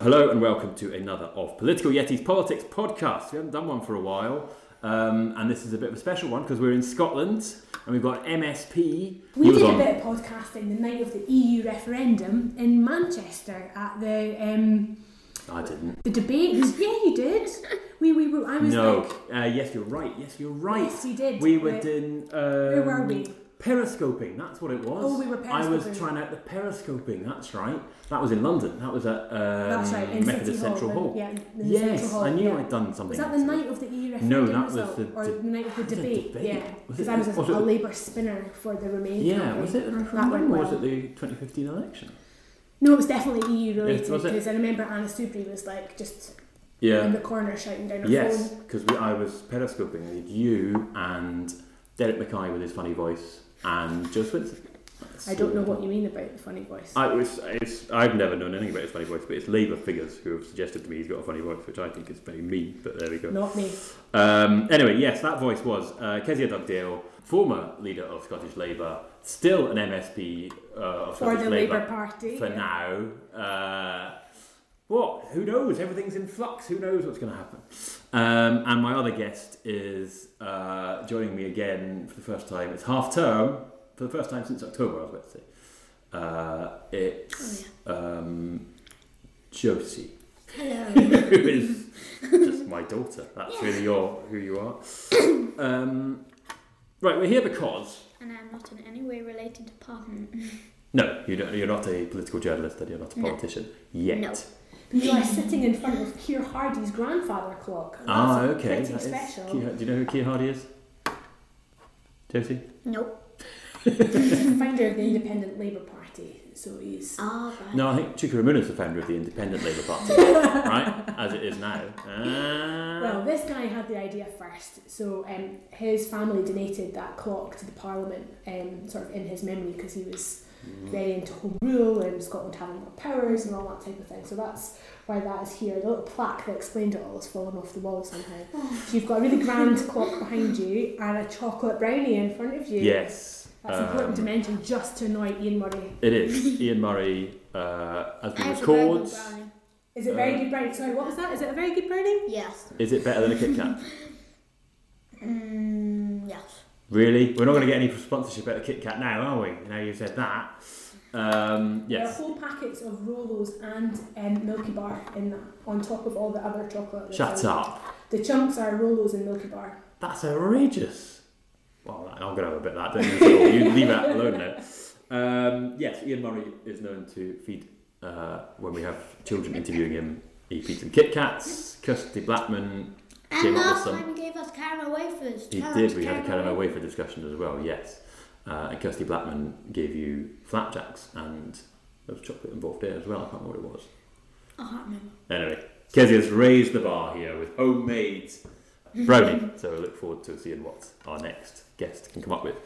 Hello and welcome to another of Political Yeti's Politics podcast. We haven't done one for a while, um, and this is a bit of a special one because we're in Scotland and we've got MSP. We did a bit of podcasting the night of the EU referendum in Manchester at the um, I didn't. the debate. yeah, you did. We we were. I was No. like, Uh, yes, you're right. Yes, you're right. yes, we did. We were doing. Um, Where were we? Periscoping. That's what it was. Oh, we were I was trying out the periscoping. That's right. That was in London. That was at um, That's right. In Methodist City Central Hall. Hall. Yeah. in Yes, Central Hall, I knew yeah. I'd done something. Was that the night of the EU No, that was result, the or de- the night of the debate? debate? Yeah, because I was, was a, the- Labour spinner for the Remain. Yeah, campaign. was it the referendum or was it the 2015 election? No, it was definitely EU related because I remember Anna Soubry was like just Yeah. in the corner shouting down her Yes, phone. because I was periscoping you and Derek Mackay with his funny voice and Jo Swinson. That's, I don't know what you mean about the funny voice. I was, it's, I've never known anything about his funny voice, but it's Labour figures who have suggested to me he's got a funny voice, which I think is very mean, but there we go. Not me. Um, anyway, yes, that voice was uh, Kezia Dugdale, former leader of Scottish Labour, still an MSP uh, of For Scottish the Labour Labour Party. for yeah. now. Uh, what? Who knows? Everything's in flux. Who knows what's going to happen? Um, and my other guest is uh, joining me again for the first time. It's half term for the first time since October. I was about to say. Uh, it's um, Josie, Hello. who is just my daughter. That's really your who you are. Um, right, we're here because and I'm not in any way related to Parliament. no, you you're not a political journalist and you're not a No. politician yet. No. You are sitting in front of Keir Hardie's grandfather clock. and Ah, okay. Pretty that is special. Keir- do you know who Keir Hardie is? Josie? Nope. He's the founder of the Independent Labour Party, so he's. Ah, right. No, I think Chukwuemeka is the founder of the Independent Labour Party, right? As it is now. Ah. Well, this guy had the idea first, so um, his family donated that clock to the Parliament, um, sort of in his memory, because he was very into home rule and Scotland having more powers and all that type of thing. So that's why that is here. The little plaque that explained it all has fallen off the wall somehow. so you've got a really grand clock behind you and a chocolate brownie in front of you. yes. That's important to um, mention just to annoy Ian Murray. It is. Ian Murray, uh, as we I have a very record. Is it very Uh, good brownie? Sorry, what was that? Is it a very good brownie? Yes. is it better than a Kit Kat? Mm, yes. Really? We're not going to get any sponsorship at the Kit Kat now, are we? Now you've said that. Um, There are whole packets of Rolos and um, Milky Bar in that, on top of all the other chocolate. Shut in up. The chunks are Rolos and Milky Bar. That's outrageous. Well, I'm going to have a bit of that. Don't you? You leave that alone now. Um, yes, Ian Murray is known to feed, uh, when we have children interviewing him, he feeds them Kit Kats. Kirsty Blackman, And Came up with last some- wafers. he Tell did. We had a caramel wafer discussion as well, yes. Uh, and Kirsty Blackman gave you flapjacks, and there was chocolate involved there as well. I can't remember what it was. I can't remember. Anyway, Kezia has raised the bar here with homemade brownie. so I look forward to seeing what our next guest can come up with.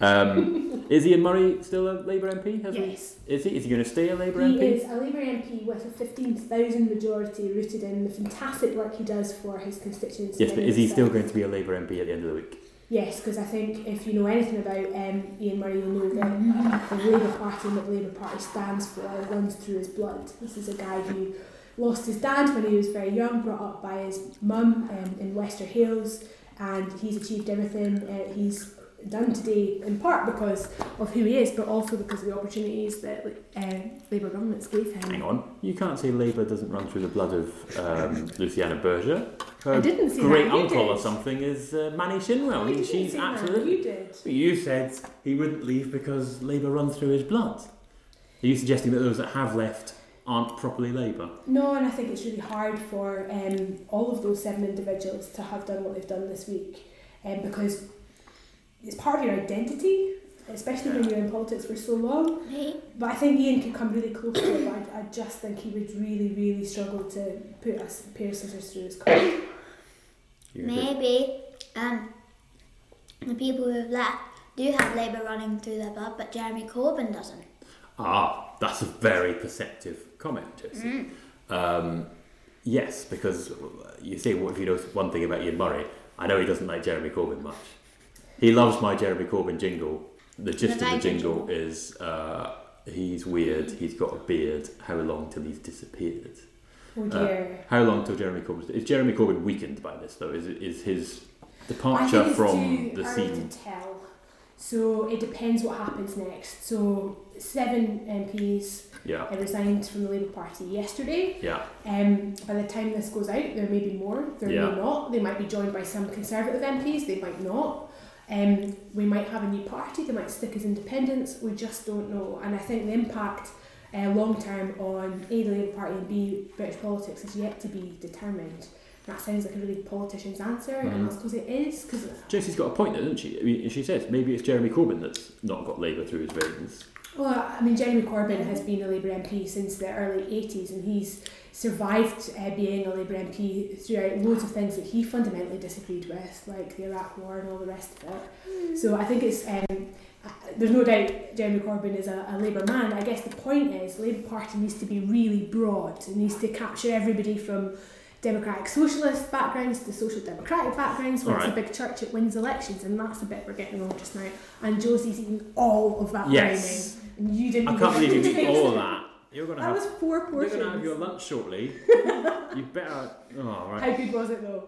Um, is Ian Murray still a Labour MP? Has Yes. He, is he? Is he going to stay a Labour He MP? is a Labour MP with a 15,000 majority rooted in the fantastic work he does for his constituents. Yes, but is he still going to be a Labour MP at the end of the week? Yes, because I think if you know anything about um, Ian Murray, you know that the Labour Party and what the Labour Party stands for runs through his blood. This is a guy who lost his dad when he was very young, brought up by his mum um, in Wester Hailes, and he's achieved everything uh, he's done today in part because of who he is, but also because of the opportunities that uh, Labour governments gave him. Hang on. You can't say Labour doesn't run through the blood of um, Luciana Berger. Her I didn't say great uncle or something is uh, Manny Shinwell. I mean, didn't she's absolutely. You did. But you said he wouldn't leave because Labour runs through his blood. Are you suggesting that those that have left aren't properly Labour? No, and I think it's really hard for um, all of those seven individuals to have done what they've done this week um, because it's part of your identity, especially when you're in politics for so long. Hey, But I think Ian could come really close to it, but I, I just think he would really, really struggle to put a s- pair of scissors through his coat. Maybe um, the people who have left do have Labour running through their blood, but Jeremy Corbyn doesn't. Ah, that's a very perceptive comment, Josie. Um, yes, because you say, what if you know one thing about Ian Murray? I know he doesn't like Jeremy Corbyn much. He loves my Jeremy Corbyn jingle. The gist of the jingle is uh, he's weird, he's got a beard, how long till he's disappeared? Oh dear. How long till Jeremy Corbyn? Is Jeremy Corbyn weakened by this though? Is is his departure from the scene? to tell. So it depends what happens next. So seven MPs Yeah, uh, resigned from the Labour Party yesterday. yeah, Um, by the time this goes out, there may be more. There Yeah. may not. They might be joined by some Conservative MPs. They might not. Um, we might have a new party. They might stick as independents. We just don't know. And I think the impact uh, long term on A the Labour Party and B British politics is yet to be determined. That sounds like a really politician's answer, Mhm. and that's because it is. Because Jessie's got a point there, doesn't she? I mean, she says maybe it's Jeremy Corbyn that's not got Labour through his veins. Well, I mean, Jeremy Corbyn has been a Labour MP since the early 80s and he's survived uh, being a Labour MP throughout loads of things that he fundamentally disagreed with, like the Iraq War and all the rest of it. So I think it's, um, uh, there's no doubt Jeremy Corbyn is a, a Labour man. I guess the point is Labour Party needs to be really broad. It needs to capture everybody from democratic socialist backgrounds to social democratic backgrounds where it's a big church it wins elections and that's the bit we're getting wrong just now and Josie's eating all of that Yes. rhyming and you didn't I can't believe you taste eat all of that. You're gonna that have. was four portions. You're gonna have your lunch shortly. you better. Oh right. how good was it though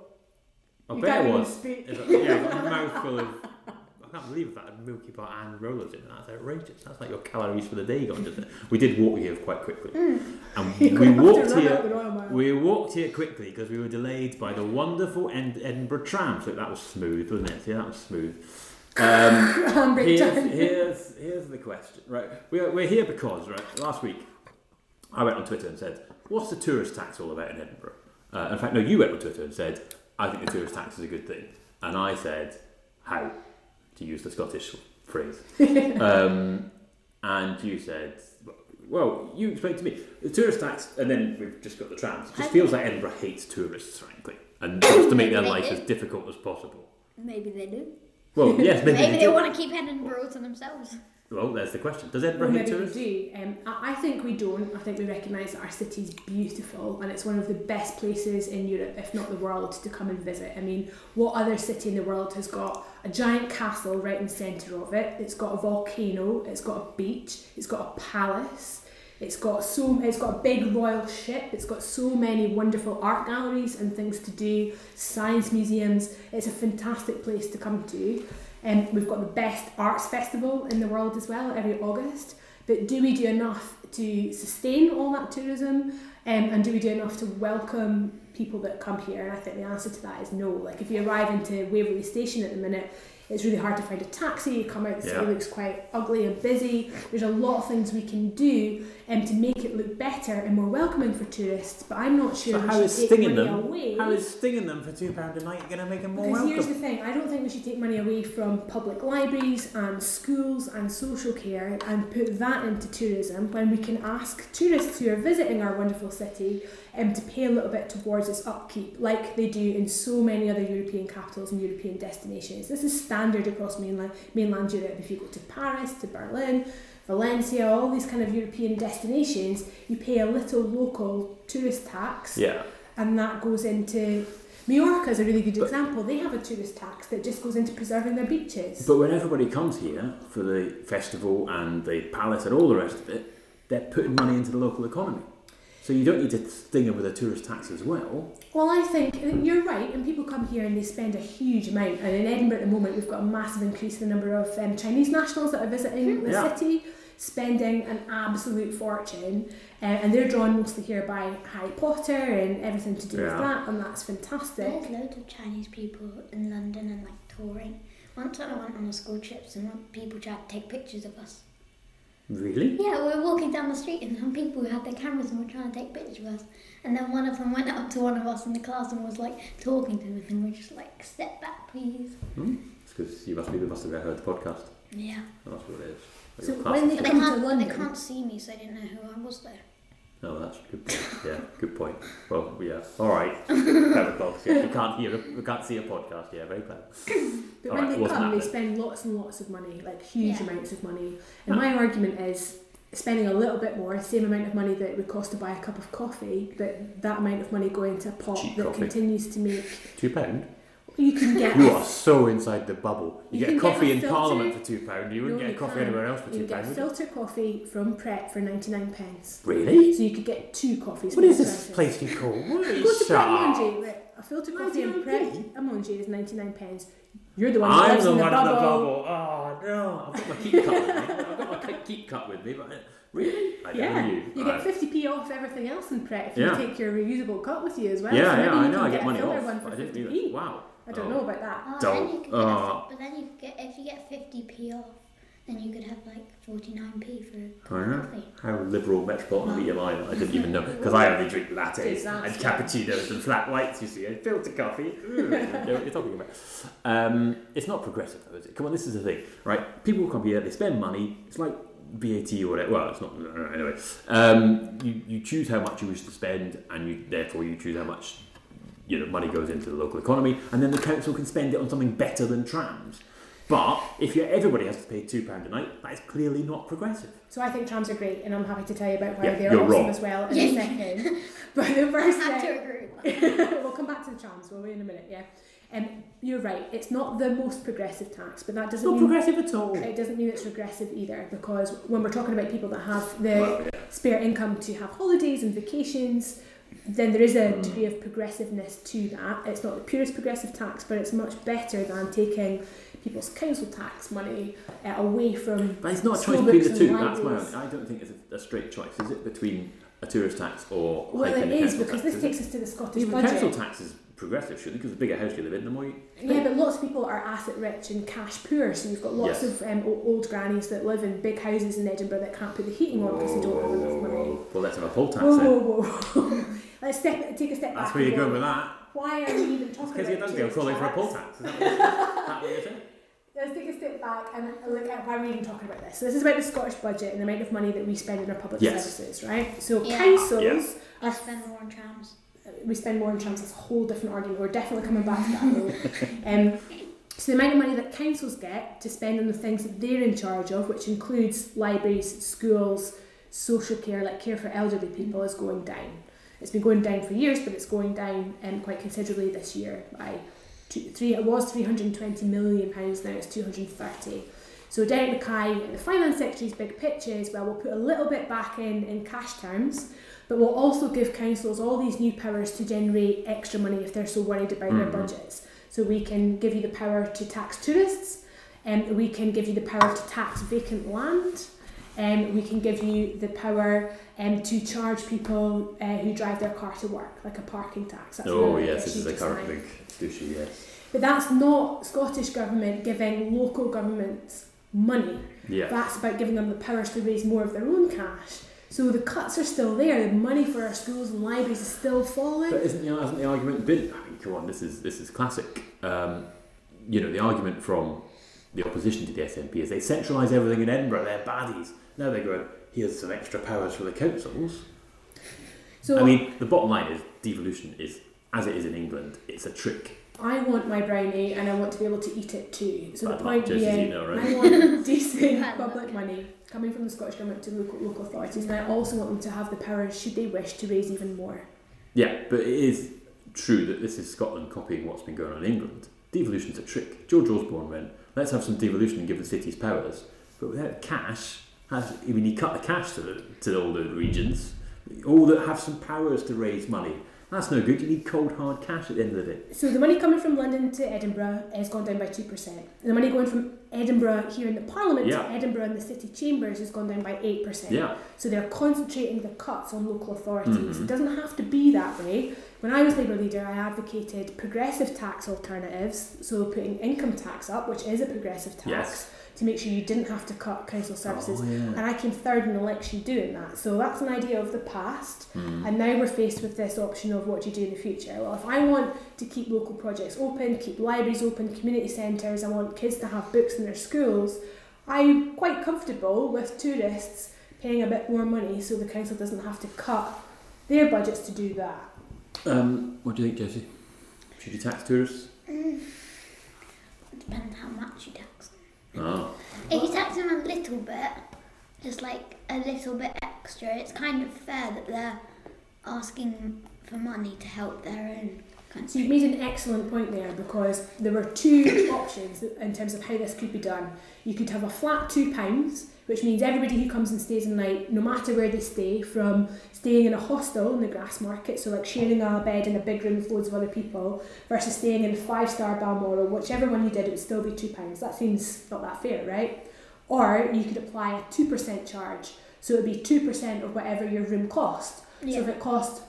I you bet it was. It's a- yeah, a mouthful of. I can't believe that had Milky Bar and Rolos in it. That's outrageous. That's like your calories for the day gone, doesn't it? We did walk here quite quickly, and You're we gonna have to walked here. out the Royal Mile. We walked here quickly because we were delayed by the wonderful Ed- Edinburgh tram. So that was smooth, wasn't it? Yeah, that was smooth. Um, here's, here's, here's the question. Right, we're, we're here because, right, last week I went on Twitter and said, What's the tourist tax all about in Edinburgh? Uh, in fact, no, you went on Twitter and said, I think the tourist tax is a good thing. And I said, How? To use the Scottish phrase. um, and you said, Well, you explained to me the tourist tax, and then we've just got the trams. It just I feels like Edinburgh hates tourists, frankly, and wants to make their life as difficult as possible. Maybe they do. Well, yes, maybe, Maybe they they want to keep Edinburgh to themselves. Well, there's the question. Does Well, Edinburgh hate maybe we do. Um, I I think we don't. I think we recognise that our city's beautiful and it's one of the best places in Europe, if not the world, to come and visit. I mean, what other city in the world has got a giant castle right in the centre of it? It's got a volcano. It's got a beach. It's got a palace. It's got so. It's got a big royal ship. It's got so many wonderful art galleries and things to do. Science museums. It's a fantastic place to come to. Um, we've got the best arts festival in the world as well every August. But do we do enough to sustain all that tourism? Um, and do we do enough to welcome people that come here? And I think the answer to that is no. Like if you arrive into Waverley Station at the minute, it's really hard to find a taxi. You come out, the city looks quite ugly and busy. There's a lot of things we can do um, to make it look better and more welcoming for tourists. But I'm not sure So we how should is take stinging money them? away. How is stinging them for two pound a night going to make them more Because here's welcome? the thing, I don't think we should take money away from public libraries and schools and social care and put that into tourism when we can ask tourists who are visiting our wonderful city um, to pay a little bit towards its upkeep, like they do in so many other European capitals and European destinations. This is standard across mainland, mainland Europe. If you go to Paris, to Berlin, Valencia, all these kind of European destinations, you pay a little local tourist tax Yeah. and that goes into Majorca is a really good But- example. They have a tourist tax that just goes into preserving their beaches. But when everybody comes here for the festival and the palace and all the rest of it, they're putting money into the local economy. So you don't need to sting them with a tourist tax as well. well, I think you're right, and people come here and they spend a huge amount. And in Edinburgh at the moment, we've got a massive increase in the number of um, Chinese nationals that are visiting the Yeah. city, spending an absolute fortune. Uh, and they're drawn mostly here by Harry Potter and everything to do with that, and that's fantastic. There's loads of Chinese people in London and like touring. One time I went on a school trip and people tried to take pictures of us. Really? Yeah, we were walking down the street and some people who had their cameras and were trying to take pictures of us. And then one of them went up to one of us in the class and was like talking to us and we're just like, step back please. Hmm? It's because you must be the must have heard the podcast. Yeah. That's what it is. Like So when they they come to can't, but they can't see me so they didn't know who I was there. Oh, that's a good point. Yeah, good point. Well, yeah. All right. Clever clogs. Yeah, we can't hear. A, we can't see a podcast. Yeah, very clever. But All when right, they come, they spend lots and lots of money, like huge Yeah. amounts of money. And my argument is spending a little bit more, the same amount of money that it would cost to buy a cup of coffee, but that amount of money going to a pot Cheap that coffee. continues to make Two pound. You can get You are so inside the bubble. You, You get can get coffee in filter- Parliament for two pound. You wouldn't No, get you coffee can't. anywhere else for you two pound. You get you? filter coffee from Pret for 99 pence. Really? So you could get two coffees. What for is the this price. place you call? What Go to shut Pret up. A filter coffee and 99p? A Monji is 99 pence. You're the one who I'm lives the in one the in the bubble. bubble. Oh no! I've got my KeepCup with me. I've got my ke- KeepCup with me. But really, I know Yeah, you. you Right. get 50p off everything else in Pret if Yeah. you take your reusable cup with you as well. yeah, so maybe yeah, you I can know. I get get a money filler off. one for I didn't 50p. do that. Wow. I don't Oh. know about that. Oh, Don't- then you could get, oh. Uh, but then you get if you get fifty p off, then you could have like forty nine p for I know. coffee. How liberal metropolitan media am I? I didn't even know because I only drink lattes and cappuccinos and flat whites. You see, and filter coffee. Ooh, you know what you're talking about. Um, it's not progressive, though, is it? Come on, this is the thing, right? People come here, they spend money. It's like VAT or whatever. Well, it's not. Anyway, um, you you choose how much you wish to spend, and you therefore you choose how much you know money goes into the local economy, and then the council can spend it on something better than trams. But if you everybody has to pay two pound a night, that is clearly not progressive. So I think trams are great, and I'm happy to tell you about why Yeah, they're awesome wrong. as well in a second. but the first I have thing, to agree we'll come back to the trams. We'll wait in a minute. Yeah, um, you're right. It's not the most progressive tax, but that doesn't not mean progressive at all. it doesn't mean it's regressive either. Because when we're talking about people that have the Well, yeah. spare income to have holidays and vacations, then there is a Mm. degree of progressiveness to that. It's not the purest progressive tax, but it's much better than taking people's council tax money uh, away from. But it's not a choice between the two. That's my. Only, I don't think it's a, a straight choice. Is it between a tourist tax or Well, it is because tax, this is takes it? us to the Scottish Even budget. council tax is progressive, surely, because the bigger house you live in, the more you. Yeah, but lots of people are asset rich and cash poor. So you've got lots Yes. of um, old grannies that live in big houses in Edinburgh that can't put the heating on because they don't have enough money. Well, let's have a poll tax Whoa, whoa, whoa! Let's step, take a step back. That's where you're going with that. Why are we even talking about? Because you about don't go calling for a poll tax? tax. Is that what you're, that what you're saying? Let's take a step back and look at why we're even talking about this. So this is about the Scottish budget and the amount of money that we spend in our public Yes. services, right? So Yeah. councils, I are, spend more on trams. we spend more on trams. It's a whole different argument. We're definitely coming back to that. though. um, so the amount of money that councils get to spend on the things that they're in charge of, which includes libraries, schools, social care, like care for elderly people, is going down. It's been going down for years, but it's going down um, quite considerably this year by two, three. It was three hundred and twenty million pounds. Now it's two hundred and thirty. So Derek Mackay, the finance secretary's big pitch is well, we'll put a little bit back in in cash terms, but we'll also give councils all these new powers to generate extra money if they're so worried about their Mhm. budgets. So we can give you the power to tax tourists, and we can give you the power to tax vacant land, and we can give you the power um, to charge people uh, who drive their car to work, like a parking tax. That's Oh, yes, this is a current big douchey, yes. But that's not Scottish government giving local governments money. Yeah. That's about giving them the powers to raise more of their own cash. So the cuts are still there. The money for our schools and libraries is still falling. But isn't the, hasn't the argument been? I mean, come on, this is this is classic. Um, you know, the argument from the opposition to the SNP is they centralise everything in Edinburgh. They're baddies. Now they're going. Here's some extra powers for the councils. So I mean, the bottom line is devolution is as it is in England. It's a trick. I want my brownie and I want to be able to eat it too. So Bad the luck, point Jessie's being, eating it already. I want decent public money coming from the Scottish government to local, local authorities, and I also want them to have the power, should they wish, to raise even more. Yeah, but it is true that this is Scotland copying what's been going on in England. Devolution's a trick. George Osborne went, let's have some devolution and give the cities powers, but without cash, I mean, you cut the cash to, the, to all the regions, all that have some powers to raise money. That's no good. You need cold hard cash at the end of the day. So the money coming from London to Edinburgh has gone down by two percent. The money going from Edinburgh here in the Parliament Yeah. to Edinburgh in the city chambers has gone down by eight percent. Yeah, So they're concentrating the cuts on local authorities. Mhm. It doesn't have to be that way. When I was Labour leader, I advocated progressive tax alternatives, so putting income tax up, which is a progressive tax, Yes. To make sure you didn't have to cut council services. Oh, yeah. And I came third in the election doing that. So that's an idea of the past. Mm. And now we're faced with this option of what do you do in the future. Well, if I want to keep local projects open, keep libraries open, community centres, I want kids to have books in their schools, I'm quite comfortable with tourists paying a bit more money so the council doesn't have to cut their budgets to do that. Um, what do you think, Josie? Should you tax tourists? Mm. Depends how much you tax them. Oh. If you tax them a little bit, just like a little bit extra, it's kind of fair that they're asking for money to help their own country. So you've made an excellent point there because there were two options in terms of how this could be done. You could have a flat two pounds, which means everybody who comes and stays a night, no matter where they stay, from staying in a hostel in the Grassmarket, so like sharing a bed in a big room with loads of other people, versus staying in a five star Balmoral, whichever one you did, it would still be two pounds. That seems not that fair, right? Or you could apply a two percent charge, so it would be two percent of whatever your room cost. So if it cost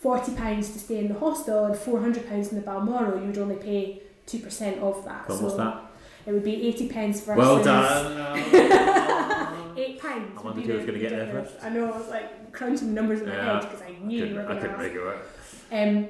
forty pounds to stay in the hostel and four hundred pounds in the Balmoral, you would only pay two percent of that. Come, so what's that? it would be eighty pence versus Well done. pounds. I wondered who was gonna get there first. I know. I was like crunching the numbers in my Yeah, head because I knew you couldn't- were I going to couldn't ask. make it work. Um,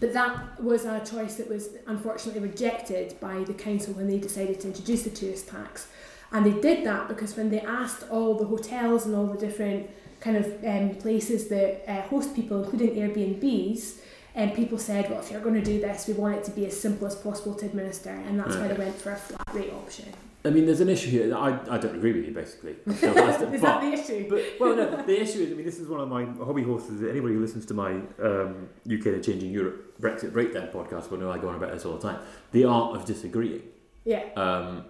but that was a choice that was unfortunately rejected by the council when they decided to introduce the tourist tax. And they did that because when they asked all the hotels and all the different kind of um, places that uh, host people, including Airbnbs, and people said, well, if you're going to do this, we want it to be as simple as possible to administer, and that's why they went for a flat rate option. I mean, there's an issue here. I, I don't agree with you, basically. I still- I still- Is but- that the issue? But well, no. The issue is, I mean, this is one of my hobby horses. Anybody who listens to my um, UK and Changing Europe Brexit breakdown podcast will know I go on about this all the time. The art of disagreeing. yeah. Um,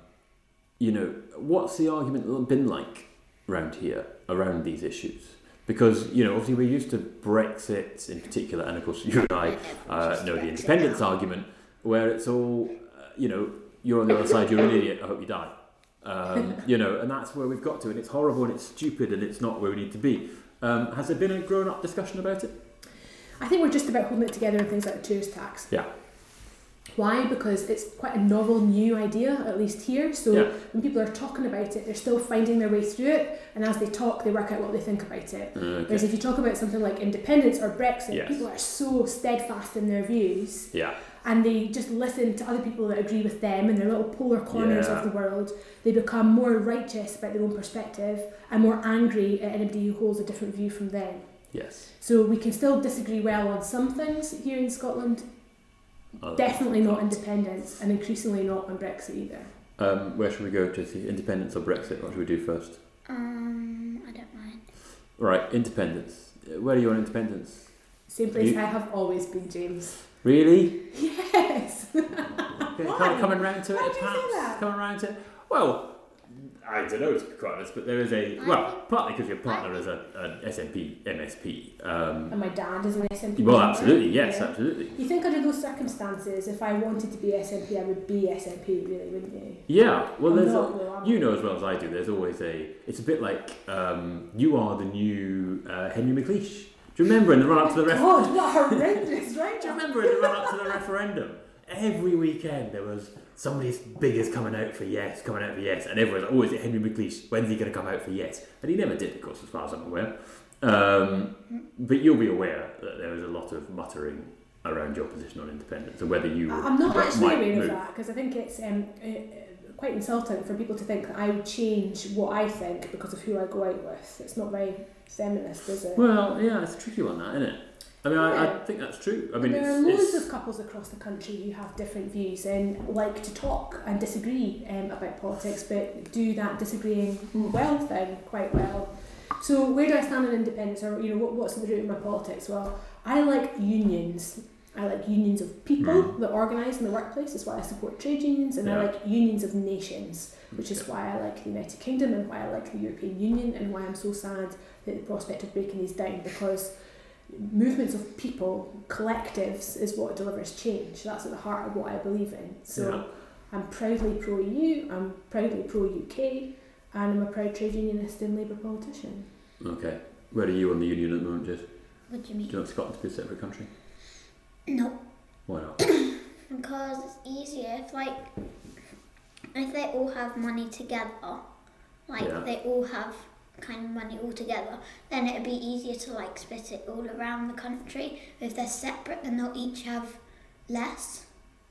you know, what's the argument been like around here around these issues? Because you know, obviously, we're used to Brexit in particular, and of course, you and I uh, know the independence argument, where it's all, uh, you know, you're on the other side, you're an idiot. I hope you die. Um, you know, and that's where we've got to, and it's horrible, and it's stupid, and it's not where we need to be. Um, has there been a grown-up discussion about it? I think we're just about holding it together in things like the tourist tax. Yeah. Why? Because it's quite a novel, new idea, at least here. So Yeah. when people are talking about it, they're still finding their way through it, and as they talk, they work out what they think about it. Whereas if you talk about something like independence or Brexit, Yes. people are so steadfast in their views, Yeah. And they just listen to other people that agree with them in their little polar corners Yeah. of the world. They become more righteous about their own perspective and more angry at anybody who holds a different view from them. Yes. So we can still disagree well on some things here in Scotland, Other definitely not things. independence, and increasingly not on Brexit either. Um, where should we go, Jesse? Independence or Brexit? What should we do first? Um, I don't mind. Right, independence. Uh, Where are you on independence? Same place You- I have always been, James. Really? Yes. Why? coming round to it, Why do you say that? Coming round to it. Well, I don't know, to be quite honest, but there is a. Well, partly because your partner is a, an SNP, MSP. Um, and my dad is an SNP. well, member. absolutely, yes, Yeah. absolutely. You think under those circumstances, if I wanted to be SNP, I would be SNP, really, wouldn't you? Yeah, well, I'm there's. not, A, you know as well as I do, there's always a. It's a bit like um, you are the new uh, Henry McLeish. Do you remember in the run up to the referendum? God, what horrendous, right? Do you remember in the run up to the referendum? Every weekend there was somebody big is coming out for yes, coming out for yes, and everyone's like, oh, is it Henry McLeish? When's he going to come out for yes? And he never did, of course, as far as I'm aware. Um, but you'll be aware that there was a lot of muttering around your position on independence and whether you. I'm not actually aware of that because I think it's um, uh, quite insulting for people to think that I would change what I think because of who I go out with. It's not very feminist, is it? Well, yeah, it's a tricky one, that isn't it? I mean, I, I think that's true. I mean, there are loads of couples across the country who have different views and like to talk and disagree um, about politics, but do that disagreeing well thing quite well. So where do I stand on independence, or you know, what, what's at the root of my politics? Well, I like unions. I like unions of people Mm. that organise in the workplace. That's why I support trade unions, and I like unions of nations, which is why I like the United Kingdom and why I like the European Union, and why I'm so sad that the prospect of breaking these down because movements of people, collectives, is what delivers change. That's at the heart of what I believe in. So Yeah. I'm proudly pro EU, I'm proudly pro UK, and I'm a proud trade unionist and Labour politician. okay. Where are you on the union at the moment, Jess? What do you Do you want Scotland to be a separate country? No, Why not? because it's easier if like if they all have money together, like Yeah. they all have kind of money all together, then it'd be easier to like split it all around the country. If they're separate, then they'll each have less.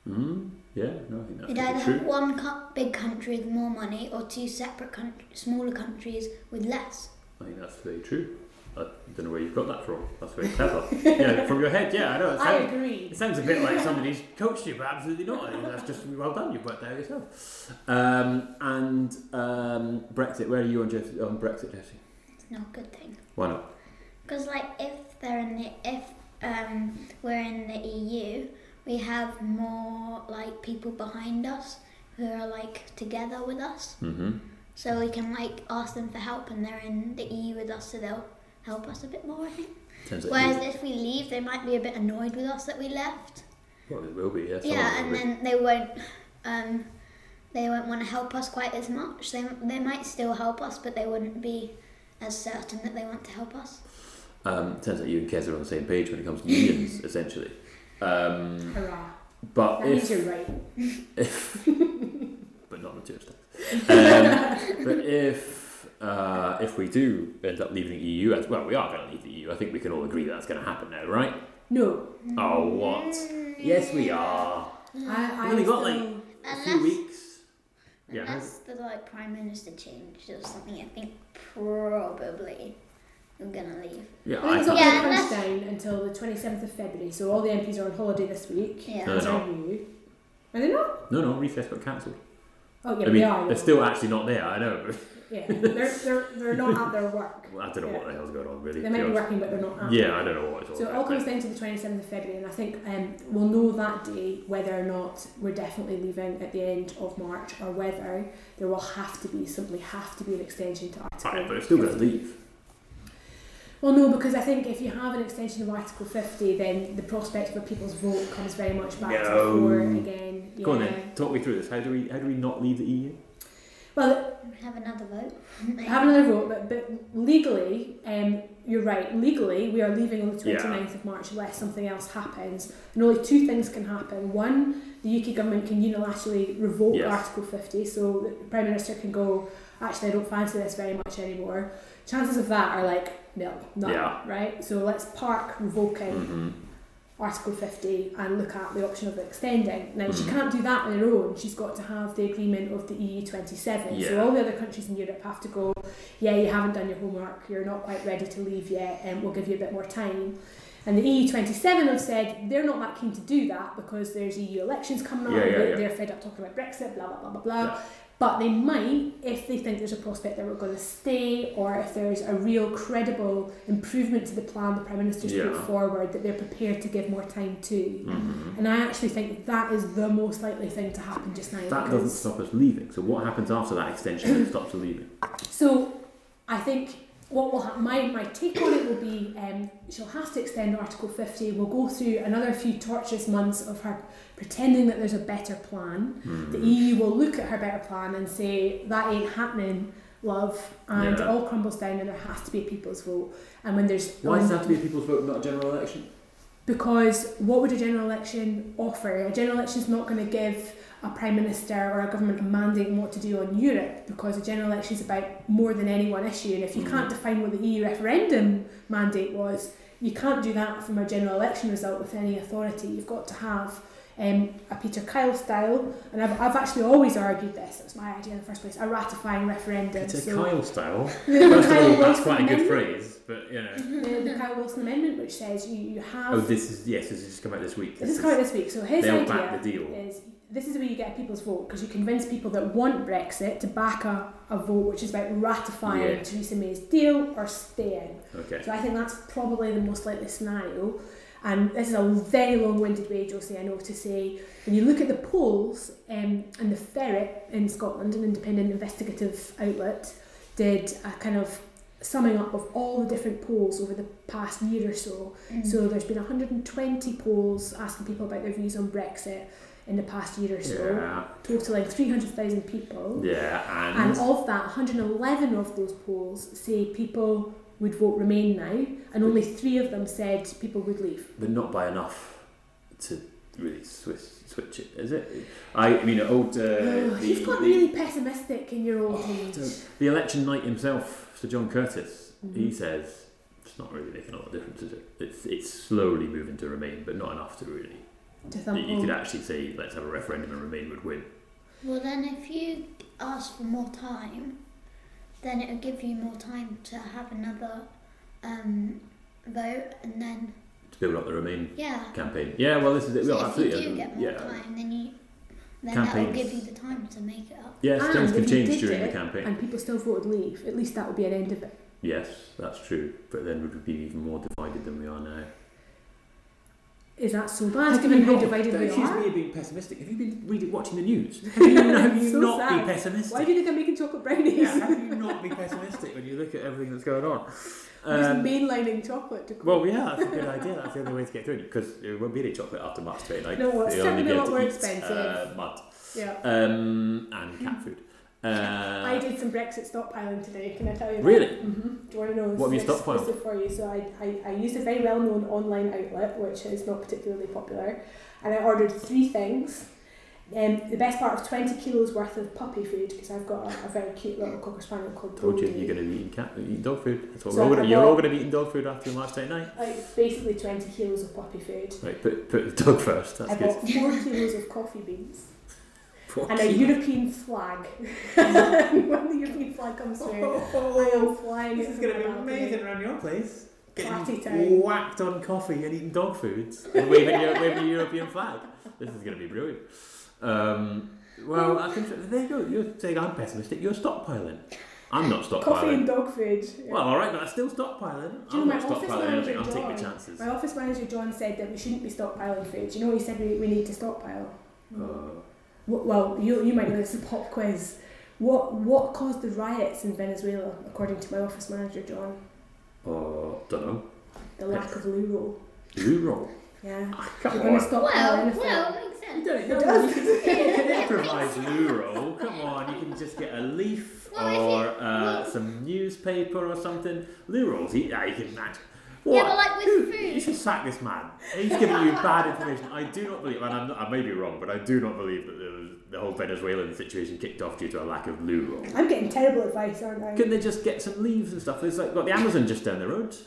Mm, yeah, no, I think that's You'd either true. have one co- big country with more money or two separate coun- smaller countries with less. I think that's very true. I don't know where you've got that from. That's very clever. yeah, from your head. Yeah, I know. It I sounds, agree. it sounds a bit like somebody's coached you, but absolutely not. That's just well done. You've worked that out yourself. Um, and um, Brexit. Where are you on, Jesse, on Brexit, Jesse? It's not a good thing. Why not? Because like if they're in the if um we're in the EU, we have more like people behind us who are like together with us, Mm-hmm. so we can like ask them for help, and they're in the EU with us, so they'll help us a bit more. I think. Turns out Whereas you- if we leave, they might be a bit annoyed with us that we left. well, it will be. Yeah. yeah, someone and will be. then they won't. Um, they won't want to help us quite as much. They they might still help us, but they wouldn't be as certain that they want to help us. Um, turns out you and Kez are on the same page when it comes to unions, essentially. Um, Hurrah. but That means if, you're right. but not on the tourist tax. Um, but if uh, if we do end up leaving the EU, as well, we are going to leave the EU. I think we can all agree that's going to happen now, right? No. Oh, what? Yes, we are. I, I We've only got, like, A few Unless, weeks. Yeah. unless the like prime minister changed or something, I think probably we're gonna leave. Yeah, I think I it's not think. Yeah, going unless- down until the 27th of February, so all the MPs are on holiday this week. Yeah. No, As no. are you. Are they not? No, no, recess got cancelled. Oh, yeah, I they mean, are. they're still actually not there. I know, but Yeah, they're, they're, they're not at their work. well, I don't know what the hell's going on really. They might be working, but they're not at Yeah, I don't know what it's all So it about. all comes down to the 27th of February, and I think um, we'll know that day whether or not we're definitely leaving at the end of March or whether there will have to be, simply have to be an extension to Article Right, but it's still going to leave. Well, no, because I think if you have an extension of Article 50, then the prospect of a people's vote comes very much back to the No. fore again. Go on Yeah. then, talk me through this. How do we how do we not leave the EU? Well, Have another vote. have another vote, but, but legally, um, you're right, legally, we are leaving on the Yeah. 29th of March unless something else happens. And only two things can happen. One, the UK government can unilaterally revoke Yes. Article 50, so the Prime Minister can go, actually, I don't fancy this very much anymore. Chances of that are like nil, none, Yeah. right? So let's park revoking Mm-hmm. Article 50 and look at the option of extending. Now, she Mhm. can't do that on her own. She's got to have the agreement of the EU 27. Yeah. So all the other countries in Europe have to go, yeah, you haven't done your homework, you're not quite ready to leave yet, and we'll give you a bit more time. And the EU 27 have said they're not that keen to do that because there's EU elections coming up, yeah, yeah. they're fed up talking about Brexit, blah, blah, blah, blah, blah. But they might, if they think there's a prospect that we're going to stay, or if there's a real credible improvement to the plan the Prime Minister's Yeah. put forward, that they're prepared to give more time to. Mm-hmm. And I actually think that is the most likely thing to happen just now. That doesn't stop us leaving. So what happens after that extension that stops us leaving? So I think what will ha- my my take on it will be um, she'll have to extend Article 50. We'll go through another few torturous months of her pretending that there's a better plan. The Mhm. EU will look at her better plan and say that ain't happening, love, and Yeah. it all crumbles down, and there has to be a people's vote. And when there's Why does it have to be a people's vote, not a general election? because what would a general election offer? A general election is not going to give a prime minister or a government on what to do on Europe because a general election is about more than any one issue. And if you Mhm. can't define what the EU referendum mandate was, you can't do that from a general election result with any authority. You've got to have um, a Peter Kyle style, and I've, I've actually always argued this, it was my idea in the first place, a ratifying referendum. A So Kyle style. First of all, that's Wilson quite a good Amendment- phrase, but you know. The, the Kyle Wilson Amendment, which says you, you have. Oh, this is yes. This has just come out this week. This is coming out this week. So his idea back the deal. is this is where you get people's vote because you convince people that want Brexit to back a, a vote which is about ratifying Yeah. Theresa May's deal or staying. Okay. So I think that's probably the most likely scenario. And this is a very long-winded way, Josie, I know, to say when you look at the polls um, and the Ferret in Scotland, an independent investigative outlet, did a kind of summing up of all the different polls over the past year or so. Mm. So there's been 120 polls asking people about their views on Brexit in the past year or so, Yeah. totaling 300,000 people. Yeah, And and of that, 111 of those polls say people would vote Remain now, and only three of them said people would leave. but not by enough to really switch switch it, is it? I mean, old. Uh, Oh, the, you've got the, really pessimistic in your old Oh, age. the election night himself, Sir John Curtice, he Mhm. says it's not really making a lot of difference, is it? It's it's slowly moving to Remain, but not enough to really. To that you home. could actually say, let's have a referendum and Remain would win. Well, then if you ask for more time, then it will give you more time to have another um, vote, and then To build up the Remain yeah. campaign. Yeah, well, this is it. So Well, if you absolutely. do get more yeah. time, then you then that will Campaigns. give you the time to make it up. Yes, And things can change did during the campaign. And people still voted leave. At least that would be an end of it. Yes, that's true. But then we would be even more divided than we are now. Is that so bad, Have given how not- divided we accuse are? me being pessimistic. Have you been reading, watching the news? Have you, have you So not sad. been pessimistic? Why do you think I'm making chocolate brownies? yeah, have you not been pessimistic when you look at everything that's going on? Um, mainlining chocolate to cook. well, yeah, that's a good idea. That's the only way to get through it because there won't be any chocolate after March 29th. No, it's certainly a lot more eat, expensive. Uh, mud yeah. um, and cat food. Uh, I did some Brexit stockpiling today. Can I tell you? that? Really? Mm-hmm. Do you want to know? What have you stockpiled? for you. So I, I, I used a very well-known online outlet, which is not particularly popular, and I ordered three things. Um, the best part of 20 kilos worth of puppy food because I've got a, a very cute little cocker spaniel called Told you you're going to be eating cat, eating dog food. That's what So we're all gonna, you're all going to be eating dog food after March 29th. Like basically 20 kilos of puppy food. Right, put, put the dog first. That's I good. bought four kilos of coffee beans Four and a. European flag. when the European flag comes through, I am flying. This is going to be balcony. amazing around your place. Getting whacked on coffee and eating dog foods and waving, your, waving your European flag. This is going to be brilliant. Um, well, I can, there you go. You're saying I'm pessimistic. You're stockpiling. I'm not stockpiling. Coffee and dog food. yeah. Well, all right, but I'm still stockpiling. Do you I'm know not my office stockpiling anything. I'll manager, take my John? chances. My office manager John said that we shouldn't be stockpiling food. Do you know what he said we, we need to stockpile? Wh- Well, you, you might know this is a pop quiz. What what caused the riots in Venezuela, according to my office manager John? uh, don't know. The lack of loo roll. Loo roll. Yeah. Ah, Come We're going to on. Well, well, makes sense. You don't, It no, does. you, can, you can improvise loo roll. Come on, you can just get a leaf Well, or uh, some newspaper or something. Loo rolls, you, yeah, you can imagine. Yeah, but like with Who- food. You should sack this man. He's giving you bad information. I do not believe, and I'm not, I may be wrong, but I do not believe that there was, the whole Venezuelan situation kicked off due to a lack of loo roll. I'm getting terrible advice, aren't I? Couldn't they just get some leaves and stuff? There's like got the Amazon just down the road.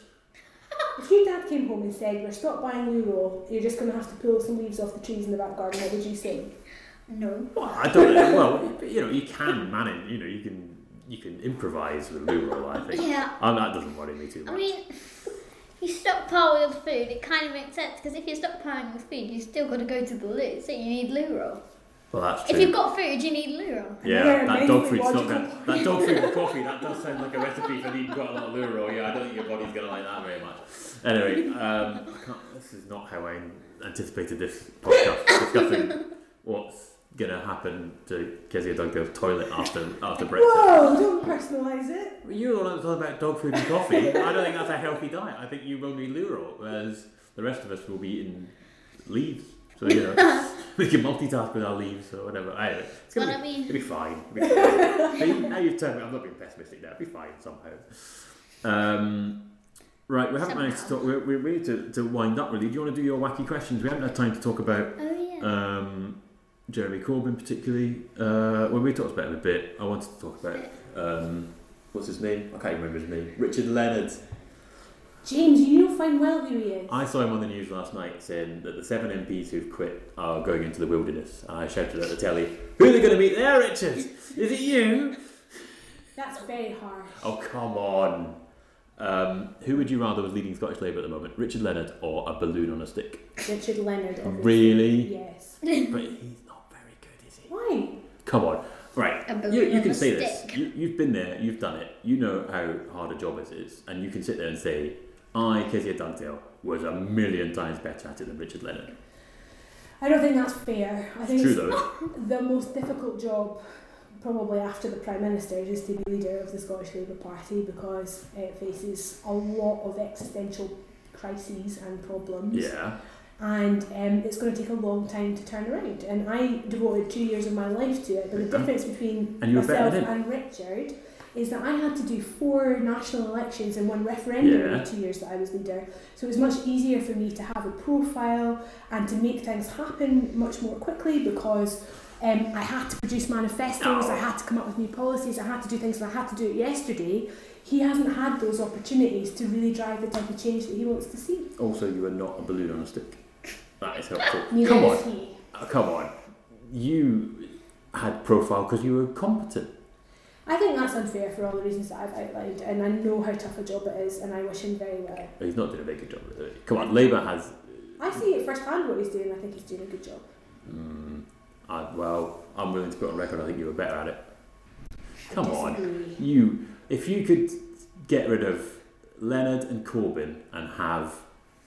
If your dad came home and said, we're stop buying loo roll, you're just going to have to pull some leaves off the trees in the back garden, what would you say? No. Well, I don't know. Well, you know, you can manage. You know, you can you can improvise with loo roll. I think. Yeah. Um, that doesn't worry me too much. I much. mean, you stockpile with food, it kind of makes sense because if you're stockpiling with food, you still got to go to the loo, so you need loo roll. well, that's true. If you've got food, you need loo roll. yeah, Another that dog amazingly food's not logical that. That dog food and coffee. That does sound like a recipe for needing quite a lot of loo roll. Yeah, I don't think your body's gonna like that very much. Anyway, um, I can't, this is not how I anticipated this podcast discussing what's gonna happen to Kezia Dugdale's toilet after after Brexit. Whoa, don't personalise it. You're the one that talking about dog food and coffee. I don't think that's a healthy diet. I think you will need loo whereas the rest of us will be eating leaves. So you know, we can multitask with our leaves or whatever. Anyway, it's gonna Well, be, I mean, it'll be fine. It'll be fine. now, you, now you've turned me. I'm not being pessimistic now. It'll be fine somehow. Um, right, we haven't managed to talk. We're, we're ready to, to wind up. Really, do you want to do your wacky questions? We haven't had time to talk about oh yeah. um, Jeremy Corbyn particularly. Uh, well, we talked about him a bit. I wanted to talk about um, what's his name? I can't even remember his name. Richard Leonard. James, you know fine well who he is. I saw him on the news last night saying that the seven MPs who've quit are going into the wilderness. I shouted at the telly, "Who are they going to meet there, Richard? Is it you?" That's very harsh. Oh come on. Um, who would you rather was leading Scottish Labour at the moment, Richard Leonard or a balloon on a stick? Richard Leonard, obviously. Really? Yes. But he's not very good, is he? Why? Come on. Right. You, you can a say this. stick. You, you've been there, you've done it, you know how hard a job it is, and you can sit there and say, I, Kezia Dugdale, was a million times better at it than Richard Leonard. I don't think that's fair. I think True it's though. the most difficult job, probably after the Prime Minister, is to be leader of the Scottish Labour Party because it faces a lot of existential crises and problems. Yeah. And um, it's going to take a long time to turn around. And I devoted two years of my life to it. But the difference between And you were better myself and Richard is that I had to do four national elections and one referendum in the two years that I was leader. So it was much easier for me to have a profile and to make things happen much more quickly because um, I had to produce manifestos, I had to come up with new policies, I had to do things, and I had to do it yesterday. He hasn't had those opportunities to really drive the type of change that he wants to see. Also, you are not a balloon on a stick. That is helpful. Neither come is on. he. Uh, come on. You had profile because you were competent. I think that's unfair for all the reasons that I've outlined, and I know how tough a job it is, and I wish him very well. He's not doing a very good job. Come on, Labour has. I see it firsthand what he's doing. I think he's doing a good job. Mm, I, well, I'm willing to put on record. I think you were better at it. Come on. You, if you could get rid of Leonard and Corbyn and have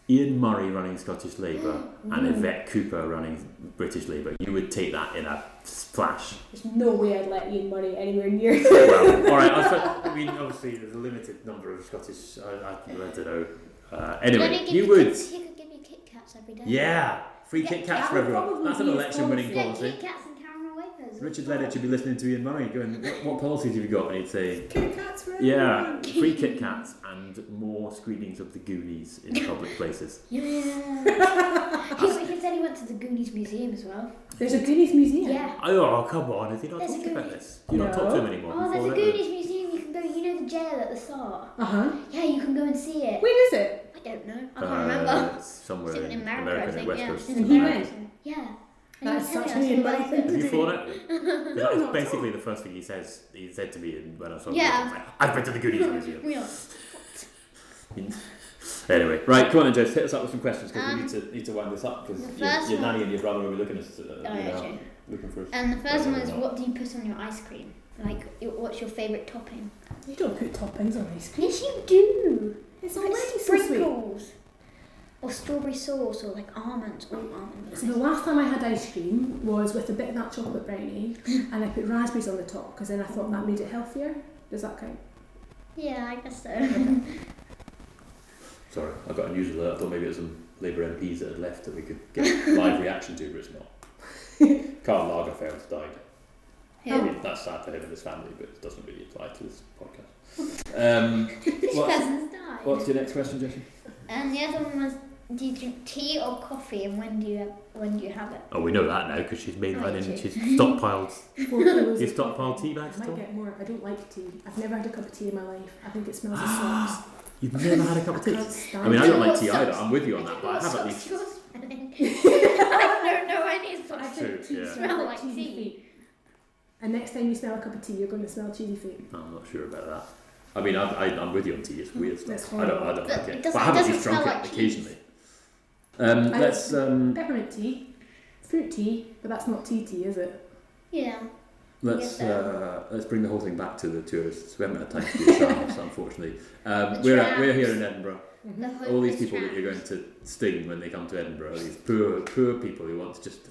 Ian Murray running Scottish Labour and Ooh. Yvette Cooper running British Labour, you would take that in a flash. There's no way I'd let Ian Murray anywhere near. well, all right. I, was, I mean, obviously, there's a limited number of Scottish. I, I, I don't know. Uh, anyway, give you you would. Kit, he could give me Kit Kats every day. Yeah, free Yeah, Kit Kats that for would everyone. That's an election-winning Yeah, policy. Kit Kats and caramel wafers. Richard Leonard should be listening to Ian Murray, going, "What, what policies have you got?" And he'd say, Kit Kats for "Yeah, everyone. free Kit Kats and more screenings of the Goonies in public places." Yeah. he, he said he went to the Goonies Museum as well. There's a Goonies museum. Yeah. Oh, come on! Has he not There's a talked about Goonies. this? You not talk to him anymore. Oh, there's before a that? Goonies Museum. You can go. You know the jail at the start. Uh huh. Yeah, you can go and see it. Where is it? I don't know. I can't Uh, remember. it's somewhere It's in in America, America, I in think. West yeah, Coast. in And he America. Yeah. And That's such an us all Ian about Murray it. thing Have you do. thought it? 'Cause No, that was not at basically the first thing he says. He said to me when I saw him. Yeah. He like, I've been to the Goonies Museum. Yeah. Anyway, right, come on then, Jess, hit us up with some questions because Um, we need to need to wind this up because the your, first your one- nanny and your brother will be looking at us, uh, Oh, you yeah, know, true. looking for us. And the first one is what do you put on your ice cream? Like, it- what's your favourite topping? You don't put toppings on ice cream. Yes, you do. It's Like already so sweet. sprinkles. Or strawberry sauce, or like almonds, all almonds. So the last time I had ice cream was with a bit of that chocolate brownie, and I put raspberries on the top because then I thought that made it healthier. Does that count? Yeah, I guess so. Sorry, I got a news alert. I thought maybe it was some Labour MPs that had left that we could get live reaction to, but it's not. Karl Lagerfeld died. I mean, that's sad for him and his family, but it doesn't really apply to this podcast. Um, This What's- person's died. what's your next question, Jesse? And the other one was, do you drink tea or coffee, and when do you when do you have it? Oh, we know that now because she's made that in. She's stockpiled. Four You of stockpiled tea bags I at all? might get more. I don't like tea. I've never had a cup of tea in my life. I think it smells of socks. You've never had a cup I of tea. can't I mean, I don't like tea either. I'm with you on that, What but I have at least. I don't know any I socks. think True, tea yeah. smells Smell like like cheesy tea. feet. And next time you smell a cup of tea, you're going to smell cheesy feet. I'm not sure about that. I mean, I, I, I'm with you on tea. It's weird That's. I don't, I don't like it it. But I have it at least doesn't drunk it like occasionally. Um, I- let's. Um, Peppermint tea, fruit tea, but that's not tea tea, is it? Yeah. Let's uh, let's bring the whole thing back to the tourists. We haven't had time to do trams, unfortunately. Um, The we're at, we're here in Edinburgh. The All these hopeless people that you're going to sting when they come to Edinburgh, these poor poor people who want to just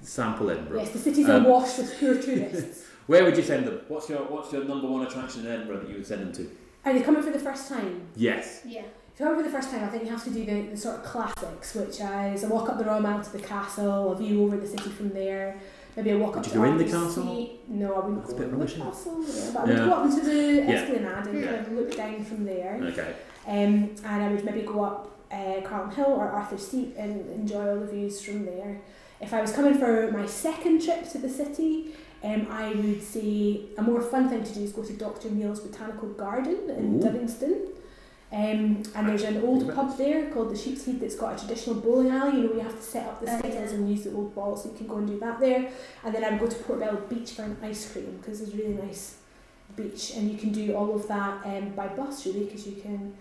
sample Edinburgh. Yes, the city's Um, awash with poor tourists. Where would you send them? What's your what's your number one attraction in Edinburgh that you would send them to? Are they coming for the first time? Yes. Yeah. If you're coming for the first time, I think you have to do the, the sort of classics, which is a walk up the Royal Mile to the castle, a view over the city from there, maybe a walk Would up you to go in the Arthur's castle? Seat. No, I wouldn't That's a go bit in the rubbish, castle, yeah, but I would Yeah. go up into the Yeah. Esplanade and Yeah. kind of look down from there. Okay. Um, and I would maybe go up uh, Calton Hill or Arthur's Seat and enjoy all the views from there. If I was coming for my second trip to the city, um, I would say a more fun thing to do is go to Dr. Neil's Botanical Garden in Ooh. Duddingston. Um, and there's an old pub there called the Sheep's Head that's got a traditional bowling alley. You know, you have to set up the Oh, skittles yeah. and use the old balls, so you can go and do that there. And then I would go to Portobello Beach for an ice cream because it's a really nice beach, and you can do all of that um, by bus really because you can.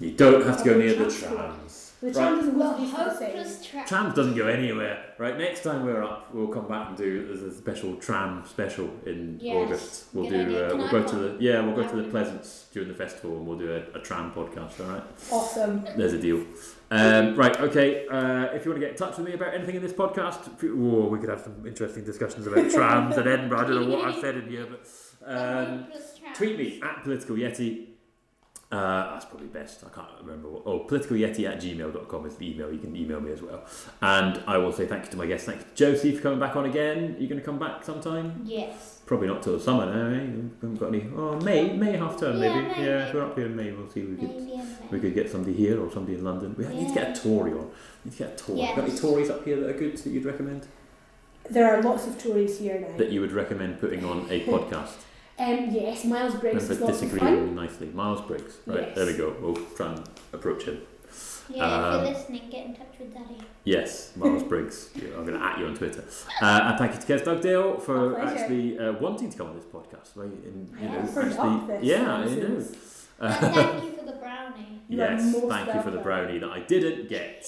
You don't have to go near the transport. trams. The Right. tram doesn't The go the city. hopeless trap. Trams doesn't go anywhere. Right, next time we're up, we'll come back and do there's a special tram special in Yes, August. We'll good do. Uh, we'll I go to the yeah, we'll go to the will. Pleasance during the festival and we'll do a, a tram podcast. All right, Awesome. there's a deal. Um, right, okay. Uh, if you want to get in touch with me about anything in this podcast, if you- oh, we could have some interesting discussions about trams and Edinburgh. I don't know what I've said in here, but um, tweet me at political yeti. Uh, that's probably best. I can't remember. What, oh, politicalYeti at gmail.com is the email. You can email me as well. And I will say thank you to my guests. Thanks to Josie for coming back on again. you going to come back sometime? Yes. Probably not till the summer now, eh? You haven't got any. Oh, May, May half term Yeah, maybe. May, yeah, if we're up here in May, we'll see. if We could, we could get somebody here or somebody in London. We need to get a Tory on. We need to get a Tory. Got any Tories up here that are good that you'd recommend? There are lots of Tories here now. That you would recommend putting on a podcast? Um, yes, Miles Briggs is Remember lots of disagreeing fun. nicely. Miles Briggs. Right, Yes. there we go. We'll try and approach him. Yeah, Um, if you're listening, get in touch with Daddy. Yes, Miles Briggs. Yeah, I'm going to at you on Twitter. Uh, and thank you to Kez Dugdale for actually uh, wanting to come on this podcast. Right? And, you I know, actually, this yeah, I know. And Uh, thank you for the brownie. You yes, most thank you for the brownie that I didn't get.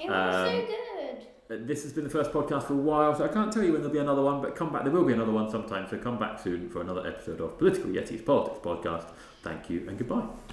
It was Um, so good. Uh, This has been the first podcast for a while, so I can't tell you when there'll be another one, but come back. There will be another one sometime, so come back soon for another episode of Political Yeti's Politics Podcast. Thank you and goodbye.